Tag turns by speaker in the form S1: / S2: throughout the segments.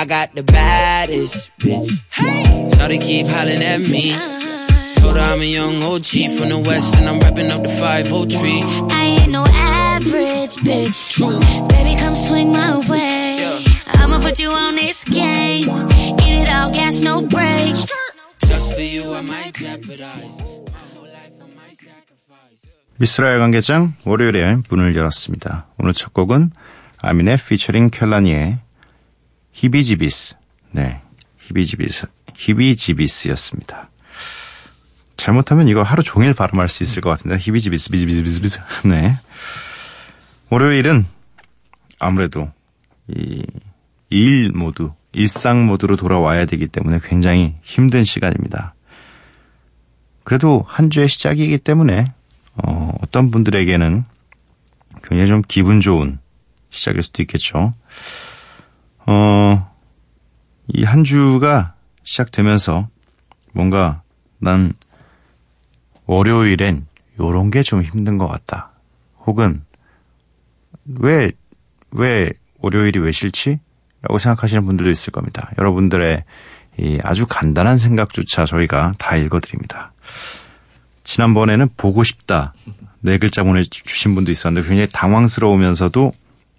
S1: I got the baddest bitch. So they keep hollering at me. Told her I'm a young OG from the west and I'm repping up the 503.
S2: I ain't no average bitch.
S1: True.
S2: Baby, come swing my way.
S1: Yeah.
S2: I'ma put you on this game. Get it all, gas, no brakes.
S1: Just for you, I might jeopardize. My whole life I might sacrifice.
S3: 미스라 야간개장 월요일에 문을 열었습니다. 오늘 첫 곡은 아미네의 피처링 켈라니의 Heebiejeebies. 네. Heebiejeebies. Heebiejeebies였습니다. 잘못하면 이거 하루 종일 발음할 수 있을 것 같은데. Heebiejeebies, 비지비스비스. 네. 월요일은 아무래도 이 일 모드, 일상 모드로 돌아와야 되기 때문에 굉장히 힘든 시간입니다. 그래도 한 주의 시작이기 때문에 어, 어떤 분들에게는 굉장히 좀 기분 좋은 시작일 수도 있겠죠. 어, 이 한 주가 시작되면서 뭔가 난 월요일엔 요런 게 좀 힘든 것 같다. 혹은 왜, 왜 월요일이 왜 싫지? 라고 생각하시는 분들도 있을 겁니다. 여러분들의 이 아주 간단한 생각조차 저희가 다 읽어드립니다. 지난번에는 보고 싶다. 네 글자 보내주신 분도 있었는데 굉장히 당황스러우면서도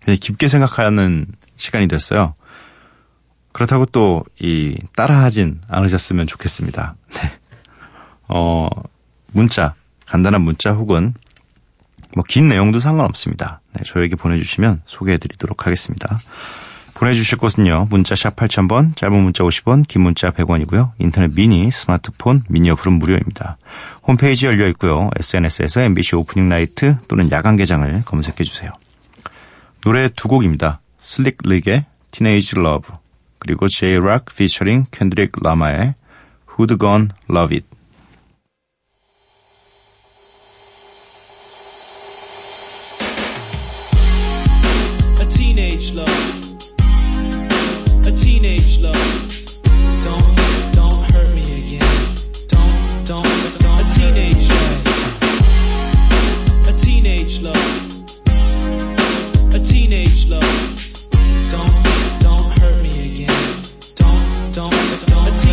S3: 굉장히 깊게 생각하는 시간이 됐어요. 그렇다고 또 이 따라하진 않으셨으면 좋겠습니다. 네. 어, 문자, 간단한 문자 혹은 뭐 긴 내용도 상관없습니다. 네, 저에게 보내주시면 소개해드리도록 하겠습니다. 보내주실 곳은요. 문자 샵 8000번, 짧은 문자 50원, 긴 문자 100원이고요. 인터넷 미니, 스마트폰, 미니 어플은 무료입니다. 홈페이지 열려 있고요. SNS에서 MBC 오프닝 나이트 또는 야간 개장을 검색해 주세요. 노래 두 곡입니다. 슬릭 릭의 Teenage Love 그리고 J-Rock featuring 켄드릭 라마의 Who'd Gone Love It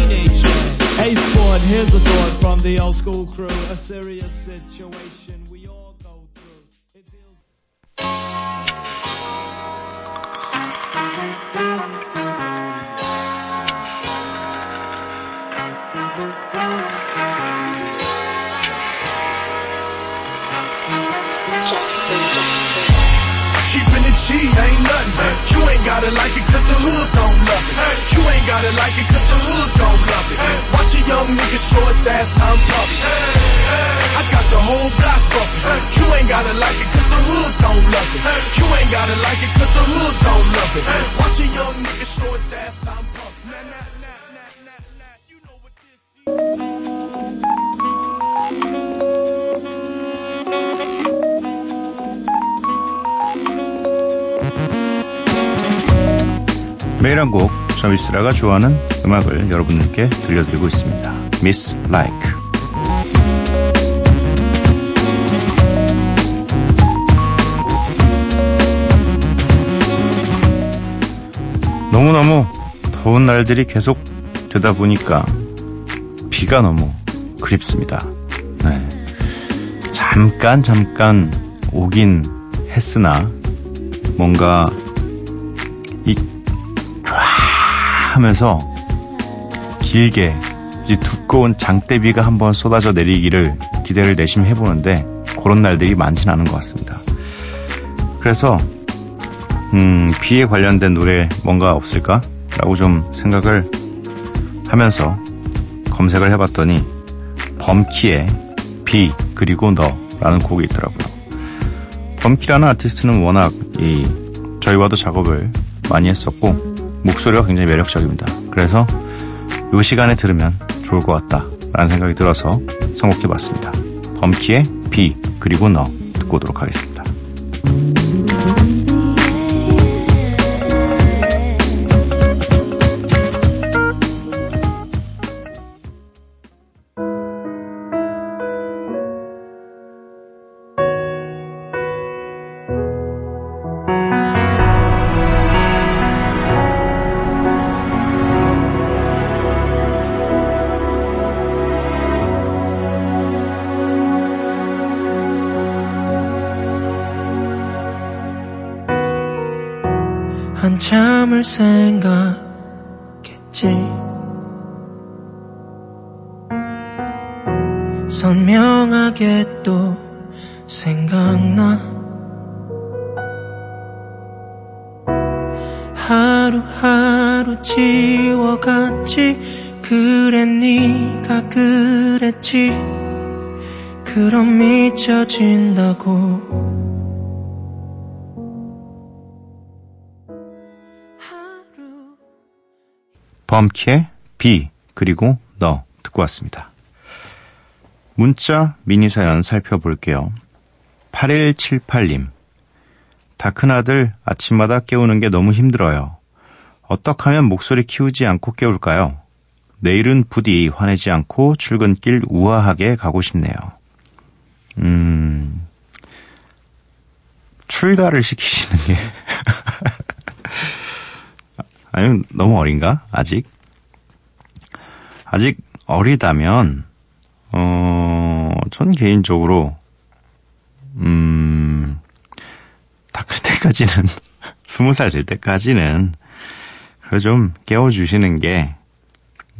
S4: don't. A teenage love. Hey sport, here's a thought from the old school crew. A serious situation we all go through. It deals
S5: Keeping it G ain't nothing. You ain't gotta like it cause the hood don't love it. You ain't gotta like it cause the hood don't love it. Watch a young nigga show his ass I'm puffy. I got the whole block bumping. You ain't gotta like it cause the hood don't love it. You ain't gotta like it cause the hood don't love it. Watch a young nigga show his ass I'm
S3: 매일 한 곡, 저 미스라가 좋아하는 음악을 여러분들께 들려드리고 있습니다. Miss Like. 너무너무 더운 날들이 계속 되다 보니까 비가 너무 그립습니다. 네. 잠깐 잠깐 오긴 했으나 뭔가 하면서 길게 두꺼운 장대비가 한번 쏟아져 내리기를 기대를 내심 해보는데 그런 날들이 많지는 않은 것 같습니다. 그래서 음, 비에 관련된 노래 뭔가 없을까? 라고 좀 생각을 하면서 검색을 해봤더니 범키의 비 그리고 너라는 곡이 있더라고요. 범키라는 아티스트는 워낙 이 저희와도 작업을 많이 했었고 목소리가 굉장히 매력적입니다. 그래서 이 시간에 들으면 좋을 것 같다라는 생각이 들어서 선곡해봤습니다. 범키의 비 그리고 너 듣고 오도록 하겠습니다.
S6: 한참을 생각했지. 선명하게 또 생각나. 하루하루 지워갔지. 그래 네가 그랬지. 그럼 잊혀진다고
S3: 범키의 비 그리고 너 듣고 왔습니다. 문자 미니 사연 살펴볼게요. 8178님 다 큰 아들 아침마다 깨우는 게 너무 힘들어요. 어떻게 하면 목소리 키우지 않고 깨울까요? 내일은 부디 화내지 않고 출근길 우아하게 가고 싶네요. 음, 출가를 시키시는 게. 아니, 너무 어린가? 아직? 아직 어리다면, 어, 전 개인적으로, 음, 다 클 때까지는, 스무 살 될 때까지는, 그래 좀 깨워주시는 게,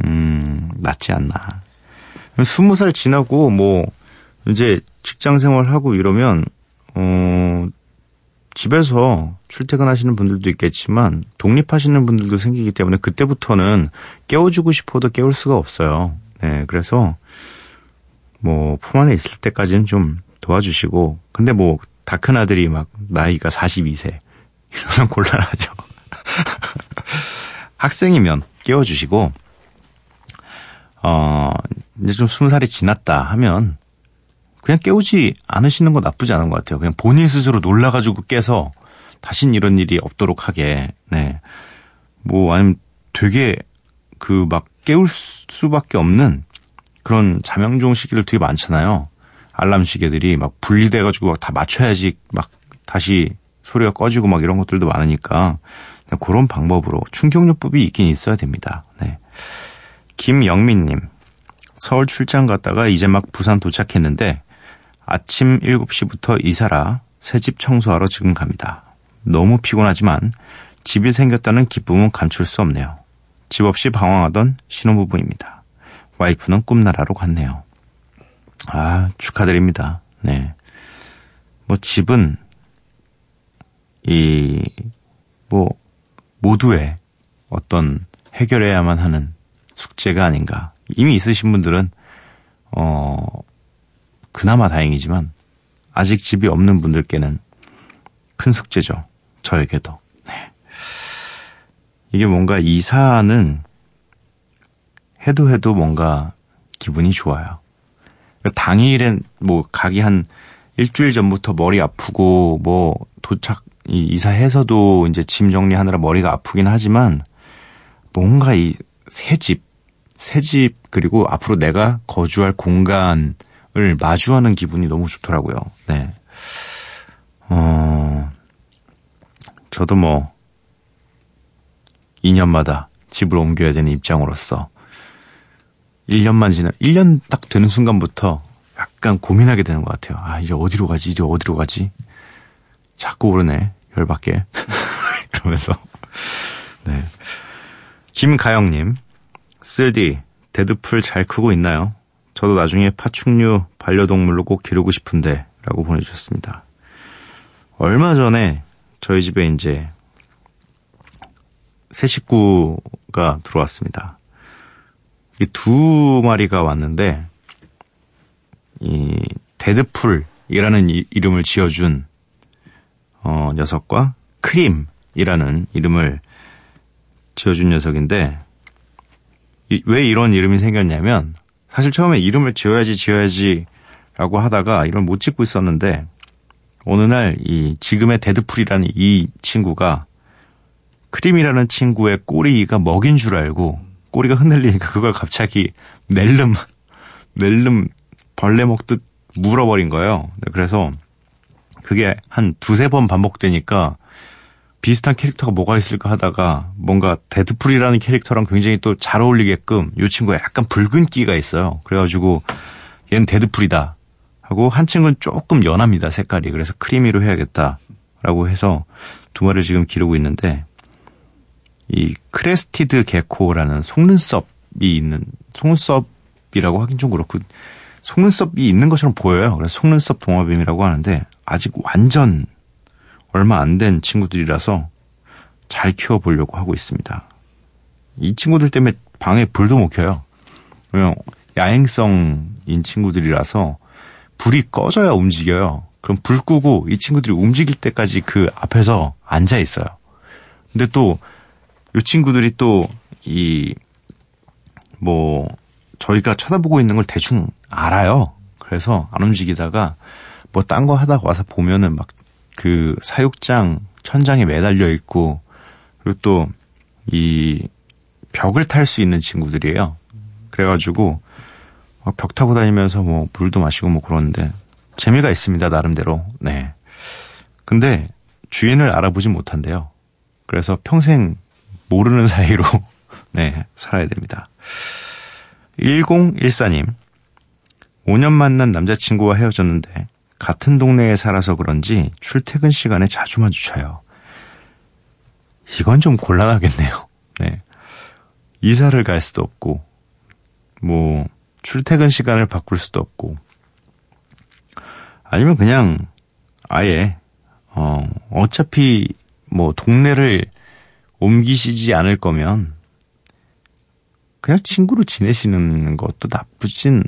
S3: 음, 낫지 않나. 스무 살 지나고, 뭐, 이제 직장 생활하고 이러면, 어, 집에서 출퇴근하시는 분들도 있겠지만 독립하시는 분들도 생기기 때문에 그때부터는 깨워주고 싶어도 깨울 수가 없어요. 네, 그래서 뭐 품 안에 있을 때까지는 좀 도와주시고 근데 뭐 다 큰 아들이 막 나이가 42세 이러면 곤란하죠. 학생이면 깨워주시고 어 이제 좀 20살이 지났다 하면 그냥 깨우지 않으시는 거 나쁘지 않은 것 같아요. 그냥 본인 스스로 놀라가지고 깨서 다신 이런 일이 없도록 하게, 네. 뭐, 아니면 되게 그 막 깨울 수밖에 없는 그런 자명종 시계들 되게 많잖아요. 알람 시계들이 막 분리돼가지고 막 다 맞춰야지 막 다시 소리가 꺼지고 막 이런 것들도 많으니까 그런 방법으로 충격요법이 있긴 있어야 됩니다. 네. 김영민님, 서울 출장 갔다가 이제 막 부산 도착했는데 아침 7시부터 이사라 새집 청소하러 지금 갑니다. 너무 피곤하지만 집이 생겼다는 기쁨은 감출 수 없네요. 집 없이 방황하던 신혼부부입니다. 와이프는 꿈나라로 갔네요. 아, 축하드립니다. 네. 뭐 집은 이 뭐 모두의 어떤 해결해야만 하는 숙제가 아닌가. 이미 있으신 분들은 어 그나마 다행이지만 아직 집이 없는 분들께는 큰 숙제죠. 저에게도. 네. 이게 뭔가 이사는 해도 해도 뭔가 기분이 좋아요. 그러니까 당일엔 뭐 가기 한 일주일 전부터 머리 아프고 뭐 도착 이 이사해서도 이제 짐 정리하느라 머리가 아프긴 하지만 뭔가 이 새 집, 새 집 그리고 앞으로 내가 거주할 공간 을 마주하는 기분이 너무 좋더라고요. 네. 어, 저도 뭐 2년마다 집을 옮겨야 되는 입장으로서 1년만 지나 1년 딱 되는 순간부터 약간 고민하게 되는 것 같아요. 아 이제 어디로 가지? 이제 어디로 가지? 자꾸 오르네 열받게 이러면서 네 김가영님 쓸디 데드풀 잘 크고 있나요? 저도 나중에 파충류 반려동물로 꼭 기르고 싶은데 라고 보내주셨습니다. 얼마 전에 저희 집에 이제 새 식구가 들어왔습니다. 이 두 마리가 왔는데 이 데드풀이라는 이, 이름을 지어준 어, 녀석과 크림이라는 이름을 지어준 녀석인데 이- 왜 이런 이름이 생겼냐면 사실 처음에 이름을 지어야지 지어야지라고 하다가 이름을 못 짓고 있었는데 어느 날 이 지금의 데드풀이라는 이 친구가 크림이라는 친구의 꼬리가 먹인 줄 알고 꼬리가 흔들리니까 그걸 갑자기 낼름 낼름 벌레 먹듯 물어버린 거예요. 네, 그래서 그게 한 두세 번 반복되니까 비슷한 캐릭터가 뭐가 있을까 하다가 뭔가 데드풀이라는 캐릭터랑 굉장히 또 잘 어울리게끔 이 친구가 약간 붉은 끼가 있어요. 그래가지고 얘는 데드풀이다 하고 한 친구는 조금 연합니다 색깔이 그래서 크림이로 해야겠다라고 해서 두 마리를 지금 기르고 있는데 이 crested gecko라는 속눈썹이 있는 속눈썹이라고 하긴 좀 그렇고 속눈썹이 있는 것처럼 보여요. 그래서 속눈썹 도마뱀이라고 하는데 아직 완전 얼마 안 된 친구들이라서 잘 키워보려고 하고 있습니다. 이 친구들 때문에 방에 불도 못 켜요. 왜냐면 야행성인 친구들이라서 불이 꺼져야 움직여요. 그럼 불 끄고 이 친구들이 움직일 때까지 그 앞에서 앉아 있어요. 근데 또 이 친구들이 또 이 뭐 저희가 쳐다보고 있는 걸 대충 알아요. 그래서 안 움직이다가 뭐 딴 거 하다가 와서 보면은 막 그 사육장 천장에 매달려 있고 그리고 또 이 벽을 탈 수 있는 친구들이에요. 그래가지고 막벽 타고 다니면서 뭐 물도 마시고 뭐 그러는데 재미가 있습니다 나름대로. 네. 근데 주인을 알아보지 못한대요. 그래서 평생 모르는 사이로 네 살아야 됩니다. 1014님 5년 만난 남자친구와 헤어졌는데 같은 동네에 살아서 그런지 출퇴근 시간에 자주 마주쳐요. 이건 좀 곤란하겠네요. 네. 이사를 갈 수도 없고, 뭐, 출퇴근 시간을 바꿀 수도 없고, 아니면 그냥 아예, 어, 어차피 뭐, 동네를 옮기시지 않을 거면, 그냥 친구로 지내시는 것도 나쁘진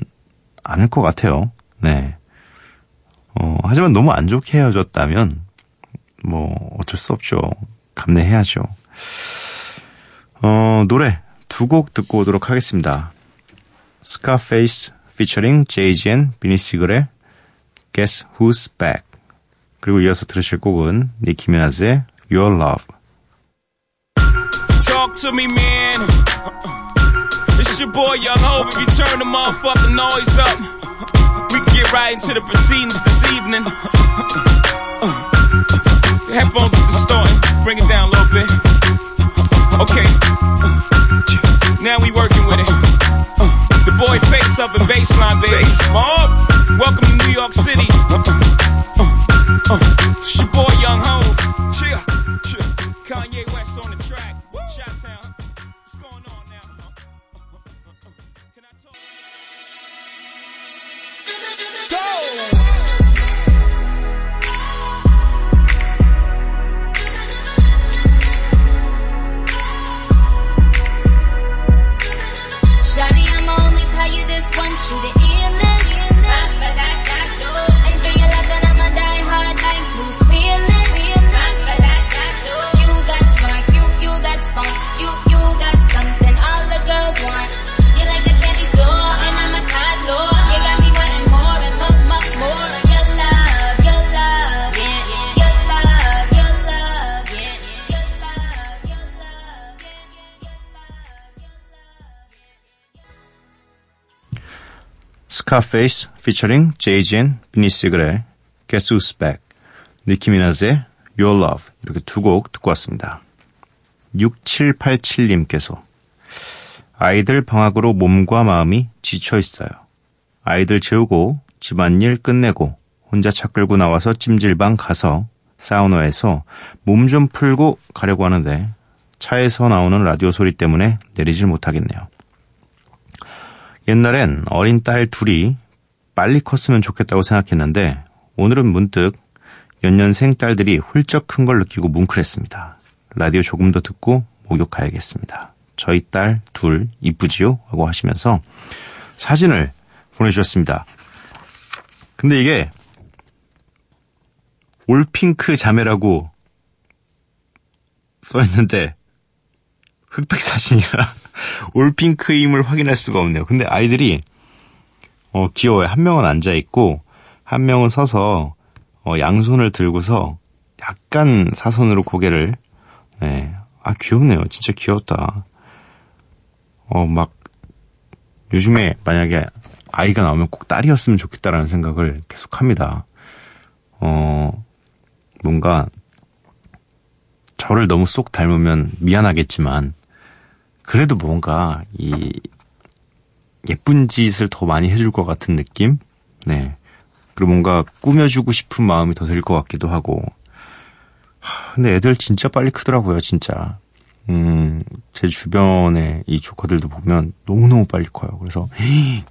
S3: 않을 것 같아요. 네. 어, 하지만 너무 안 좋게 헤어졌다면, 뭐, 어쩔 수 없죠. 감내해야죠. 어, 노래 두 곡 듣고 오도록 하겠습니다. 스카페이스 featuring JGN, 비니시글의 Guess Who's Back. 그리고 이어서 들으실 곡은 니키 미나즈의 Your Love.
S7: Talk to me, man. It's your boy Young Hope. If you turn the motherfucking noise up, we can get right into the proceedings evening. The headphones are distorting. Bring it down a little bit. Okay. Now we working with it. The boy face up in baseline, baby. Mob. Welcome to New York City. It's your boy Young Hove.
S3: 스카페이스 featuring JGN, 비니시글의 Guess Who's Back, 니키 미나즈의 Your Love 이렇게 두 곡 듣고 왔습니다. 6787님께서 아이들 방학으로 몸과 마음이 지쳐 있어요. 아이들 재우고 집안일 끝내고 혼자 차 끌고 나와서 찜질방 가서 사우나에서 몸 좀 풀고 가려고 하는데 차에서 나오는 라디오 소리 때문에 내리질 못하겠네요. 옛날엔 어린 딸 둘이 빨리 컸으면 좋겠다고 생각했는데 오늘은 문득 연년생 딸들이 훌쩍 큰 걸 느끼고 뭉클했습니다. 라디오 조금 더 듣고 목욕 가야겠습니다. 저희 딸 둘 이쁘지요? 하고 하시면서 사진을 보내주셨습니다. 근데 이게 올핑크 자매라고 써있는데 흑백 사진이라 올핑크임을 확인할 수가 없네요. 근데 아이들이 어, 귀여워요. 한 명은 앉아 있고 한 명은 서서 어, 양손을 들고서 약간 사선으로 고개를 네. 아 귀엽네요. 진짜 귀엽다. 어 막 요즘에 만약에 아이가 나오면 꼭 딸이었으면 좋겠다라는 생각을 계속 합니다. 어 뭔가 저를 너무 쏙 닮으면 미안하겠지만 그래도 뭔가 이 예쁜 짓을 더 많이 해줄 것 같은 느낌? 네. 그리고 뭔가 꾸며주고 싶은 마음이 더 들 것 같기도 하고. 하, 근데 애들 진짜 빨리 크더라고요, 진짜. 음, 제 주변에 이 조커들도 보면 너무너무 빨리 커요. 그래서,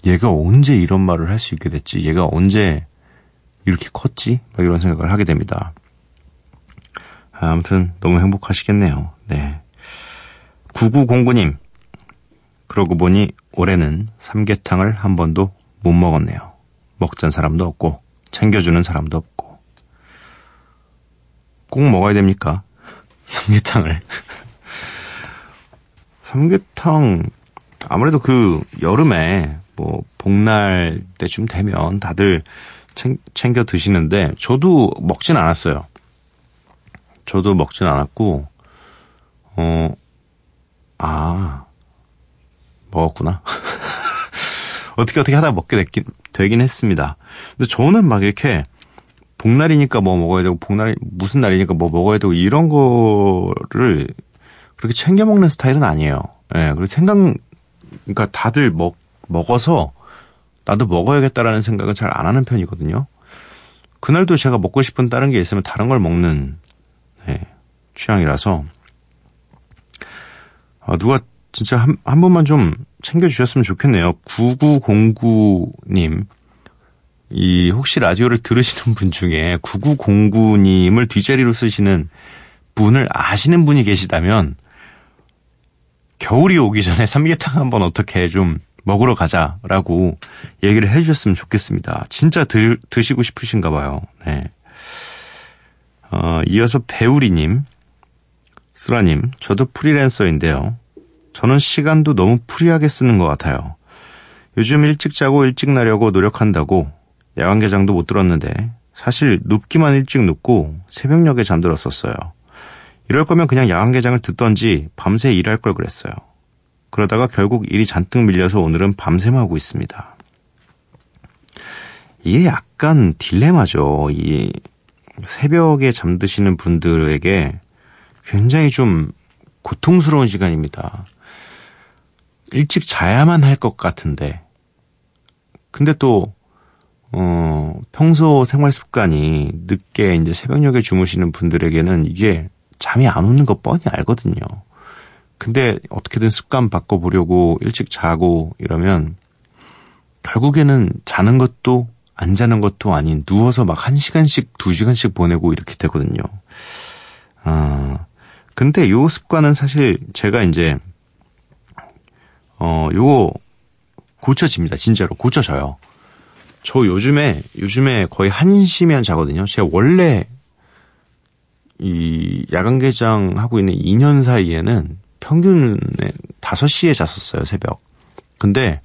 S3: 얘가 언제 이런 말을 할 수 있게 됐지? 얘가 언제 이렇게 컸지? 막 이런 생각을 하게 됩니다. 아무튼 너무 행복하시겠네요. 네. 9909님. 그러고 보니 올해는 삼계탕을 한 번도 못 먹었네요. 먹던 사람도 없고 챙겨주는 사람도 없고 꼭 먹어야 됩니까? 삼계탕을 삼계탕 아무래도 그 여름에 뭐 복날 때쯤 되면 다들 챙, 챙겨 드시는데 저도 먹진 않았어요. 저도 먹진 않았고 어 아, 먹었구나. 어떻게 어떻게 하다 먹게 됐긴, 되긴 했습니다. 근데 저는 막 이렇게 복날이니까 뭐 먹어야 되고 복날 무슨 날이니까 뭐 먹어야 되고 이런 거를 그렇게 챙겨 먹는 스타일은 아니에요. 예, 네, 그리고 생각 그러니까 다들 먹 먹어서 나도 먹어야겠다라는 생각은 잘 안 하는 편이거든요. 그날도 제가 먹고 싶은 다른 게 있으면 다른 걸 먹는 네, 취향이라서 아, 누가 진짜 한, 한 번만 좀 챙겨주셨으면 좋겠네요. 9909님. 이, 혹시 라디오를 들으시는 분 중에 9909님을 뒷자리로 쓰시는 분을 아시는 분이 계시다면, 겨울이 오기 전에 삼계탕 한번 어떻게 좀 먹으러 가자라고 얘기를 해주셨으면 좋겠습니다. 진짜 드, 드시고 싶으신가 봐요. 네. 어, 이어서 배우리님, 수라님, 저도 프리랜서인데요. 저는 시간도 너무 free하게 쓰는 것 같아요. 요즘 일찍 자고 일찍 일어나려고 노력한다고 야간 개장도 못 들었는데 사실 눕기만 일찍 눕고 새벽녘에 잠들었었어요. 이럴 거면 그냥 야간 개장을 듣던지 밤새 일할 걸 그랬어요. 그러다가 결국 일이 잔뜩 밀려서 오늘은 밤샘 하고 있습니다. 이게 약간 딜레마죠. 이 새벽에 잠드시는 분들에게 굉장히 좀 고통스러운 시간입니다. 일찍 자야만 할 것 같은데. 근데 또, 어, 평소 생활 습관이 늦게 이제 새벽녘에 주무시는 분들에게는 이게 잠이 안 오는 거 뻔히 알거든요. 근데 어떻게든 습관 바꿔보려고 일찍 자고 이러면 결국에는 자는 것도 안 자는 것도 아닌 누워서 막 한 시간씩 두 시간씩 보내고 이렇게 되거든요. 아, 근데 요 습관은 사실 제가 이제 어, 요거 고쳐집니다. 진짜로 고쳐져요. 저 요즘에 요즘에 거의 한시면 자거든요. 제가 원래 이 야간 개장 하고 있는 2년 사이에는 평균에 5시에 잤었어요, 새벽. 근데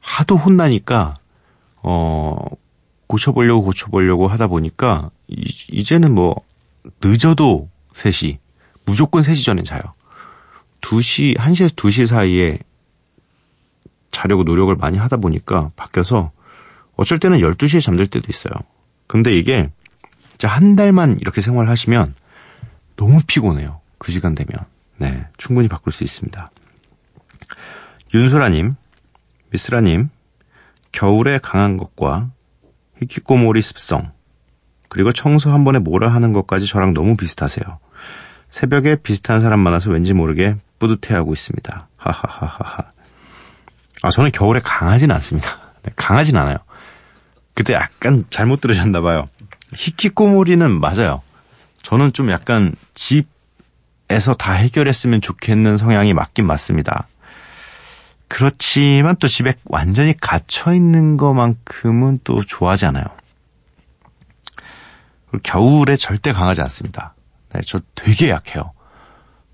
S3: 하도 혼나니까 어 고쳐보려고 고쳐보려고 하다 보니까 이, 이제는 뭐 늦어도 3시 무조건 3시 전에 자요. 2시, 1시에서 2시 사이에 자려고 노력을 많이 하다 보니까 바뀌어서 어쩔 때는 12시에 잠들 때도 있어요. 근데 이게 진짜 한 달만 이렇게 생활하시면 너무 피곤해요. 그 시간 되면. 네, 충분히 바꿀 수 있습니다. 윤소라님, 미스라님, 겨울에 강한 것과 히키코모리 습성, 그리고 청소 한 번에 뭐라 하는 것까지 저랑 너무 비슷하세요. 새벽에 비슷한 사람 만나서 왠지 모르게 뿌듯해하고 있습니다. 하하하하하. 아, 저는 겨울에 강하진 않습니다. 네, 강하진 않아요. 그때 약간 잘못 들으셨나 봐요. 히키코모리는 맞아요. 저는 좀 약간 집에서 다 해결했으면 좋겠는 성향이 맞긴 맞습니다. 그렇지만 또 집에 완전히 갇혀 있는 것만큼은 또 좋아하지 않아요. 겨울에 절대 강하지 않습니다. 네, 저 되게 약해요.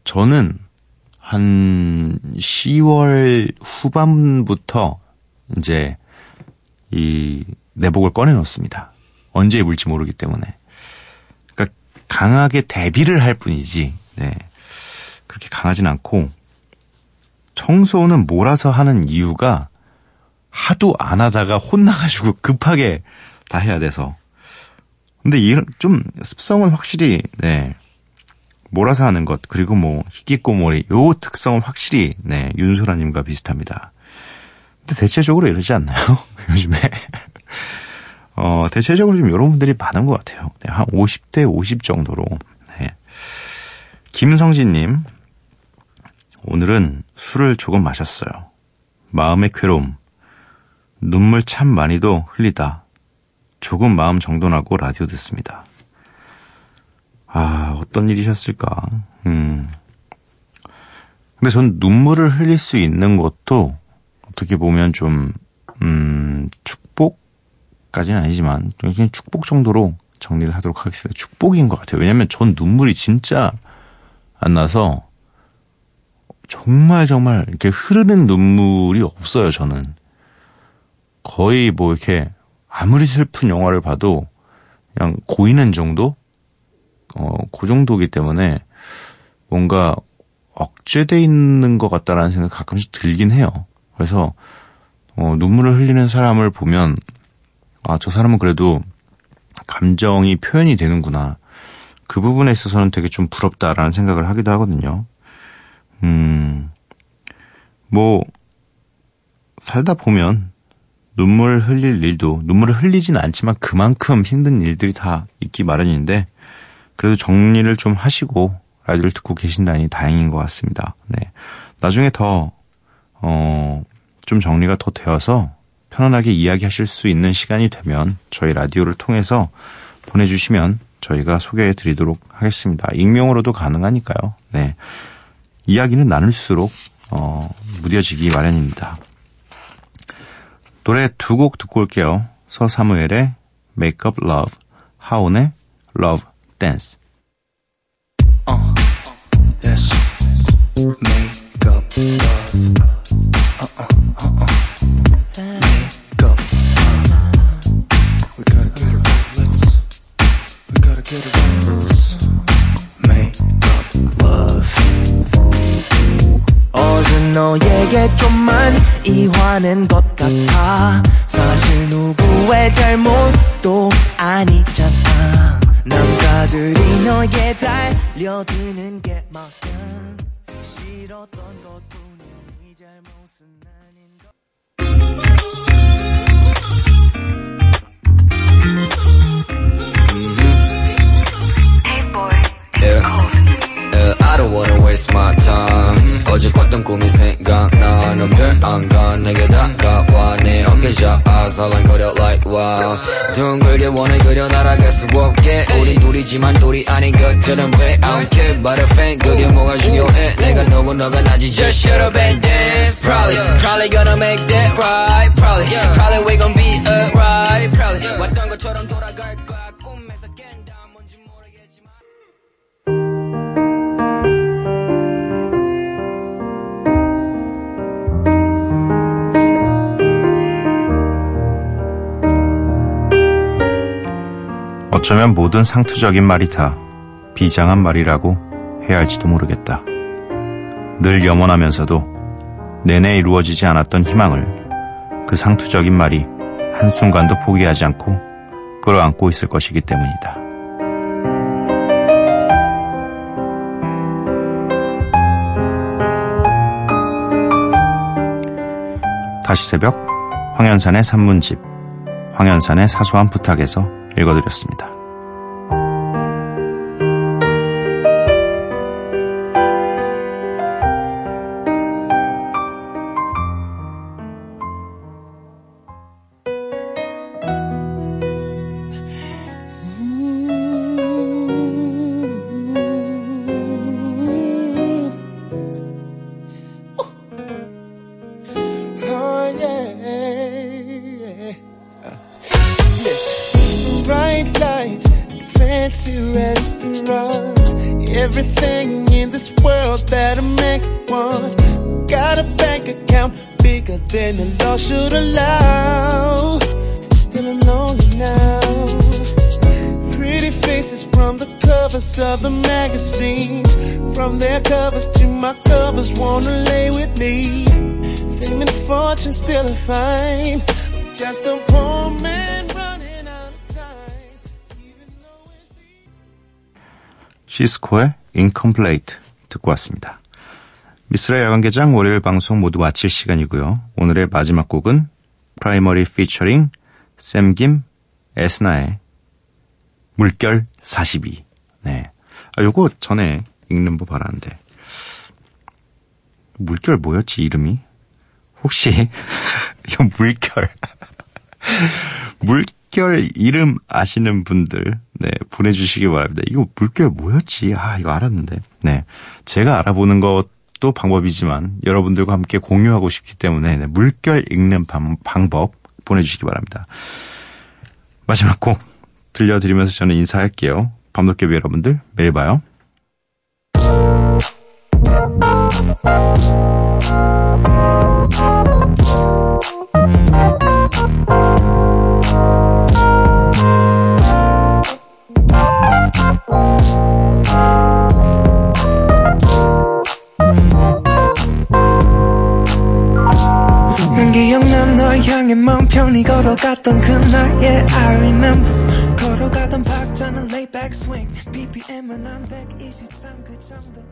S3: 저는 한 10월 후반부터 이제 이 내복을 꺼내놓습니다. 언제 입을지 모르기 때문에. 그러니까 강하게 대비를 할 뿐이지, 네. 그렇게 강하진 않고, 청소는 몰아서 하는 이유가 하도 안 하다가 혼나가지고 급하게 다 해야 돼서. 근데 이런 좀 습성은 확실히, 네. 몰아서 하는 것, 그리고 뭐, 희귀꼬모리, 요 특성은 확실히, 네, 윤소라님과 비슷합니다. 근데 대체적으로 이러지 않나요? 요즘에. 어, 대체적으로 좀 이런 분들이 많은 것 같아요. 네, 한 50대 50 정도로. 네. 김성진님, 오늘은 술을 조금 마셨어요. 마음의 괴로움, 눈물 참 많이도 흘리다. 조금 마음 정돈하고 라디오 듣습니다. 아, 어떤 일이셨을까? 음. 근데 전 눈물을 흘릴 수 있는 것도 어떻게 보면 좀, 음, 축복까지는 아니지만, 그냥 축복 정도로 정리를 하도록 하겠습니다. 축복인 것 같아요. 왜냐면 전 눈물이 진짜 안 나서, 정말 정말 이렇게 흐르는 눈물이 없어요, 저는. 거의 뭐 이렇게 아무리 슬픈 영화를 봐도 그냥 고이는 정도? 어, 그 정도기 때문에 뭔가 억제돼 있는 것 같다라는 생각 가끔씩 들긴 해요. 그래서 어, 눈물을 흘리는 사람을 보면 아, 저 사람은 그래도 감정이 표현이 되는구나. 그 부분에 있어서는 되게 좀 부럽다라는 생각을 하기도 하거든요. 음, 뭐, 살다 보면 눈물 흘릴 일도, 눈물을 흘리진 않지만 그만큼 힘든 일들이 다 있기 마련인데, 그래도 정리를 좀 하시고 라디오를 듣고 계신다니 다행인 것 같습니다. 네. 나중에 더, 어, 좀 정리가 더 되어서 편안하게 이야기하실 수 있는 시간이 되면 저희 라디오를 통해서 보내주시면 저희가 소개해 드리도록 하겠습니다. 익명으로도 가능하니까요. 네. 이야기는 나눌수록, 어, 무뎌지기 마련입니다. 노래 두 곡 듣고 올게요. 서사무엘의 Make Up Love, 하온의 Love Dance.
S6: Uh, yes. Make up love.
S8: 원해 그려 날아갈 수 없게 우린 둘이지만 둘이 아닌 것처럼 배 I don't care about a fan 그게 뭐가 중요해 내가 누구 너가 나지 just shut up and dance Probably Probably gonna make that right Probably Probably we gon' be alright Probably 왔던 것처럼 돌아
S3: 어쩌면 모든 상투적인 말이 다 비장한 말이라고 해야 할지도 모르겠다. 늘 염원하면서도 내내 이루어지지 않았던 희망을 그 상투적인 말이 한순간도 포기하지 않고 끌어안고 있을 것이기 때문이다. 다시 새벽 황현산의 산문집 황현산의 사소한 부탁에서 읽어드렸습니다.
S9: Covers of the magazines. From their covers to my covers, wanna lay with me. Fame and fortune still a fine. Just a poor man running out of time. Even though it's
S3: 시스코의 Incomplete 듣고 왔습니다. 미스라 야간개장 월요일 방송 모두 마칠 시간이고요. 오늘의 마지막 곡은 프라이머리 피처링 샘김 에스나의 물결 42. 네. 아, 요거 전에 읽는 법 알았는데. 물결 뭐였지, 이름이? 혹시, 이 물결. 물결 이름 아시는 분들, 네, 보내주시기 바랍니다. 이거 물결 뭐였지? 아, 이거 알았는데. 네. 제가 알아보는 것도 방법이지만, 여러분들과 함께 공유하고 싶기 때문에, 네, 물결 읽는 방, 방법 보내주시기 바랍니다. 마지막 곡 들려드리면서 저는 인사할게요. 밤늦게 여러분들, 매일 봐요.
S6: 걸어갔던 그날 Yeah I remember 걸어가던 박자는 layback swing BPM은 한123그 정도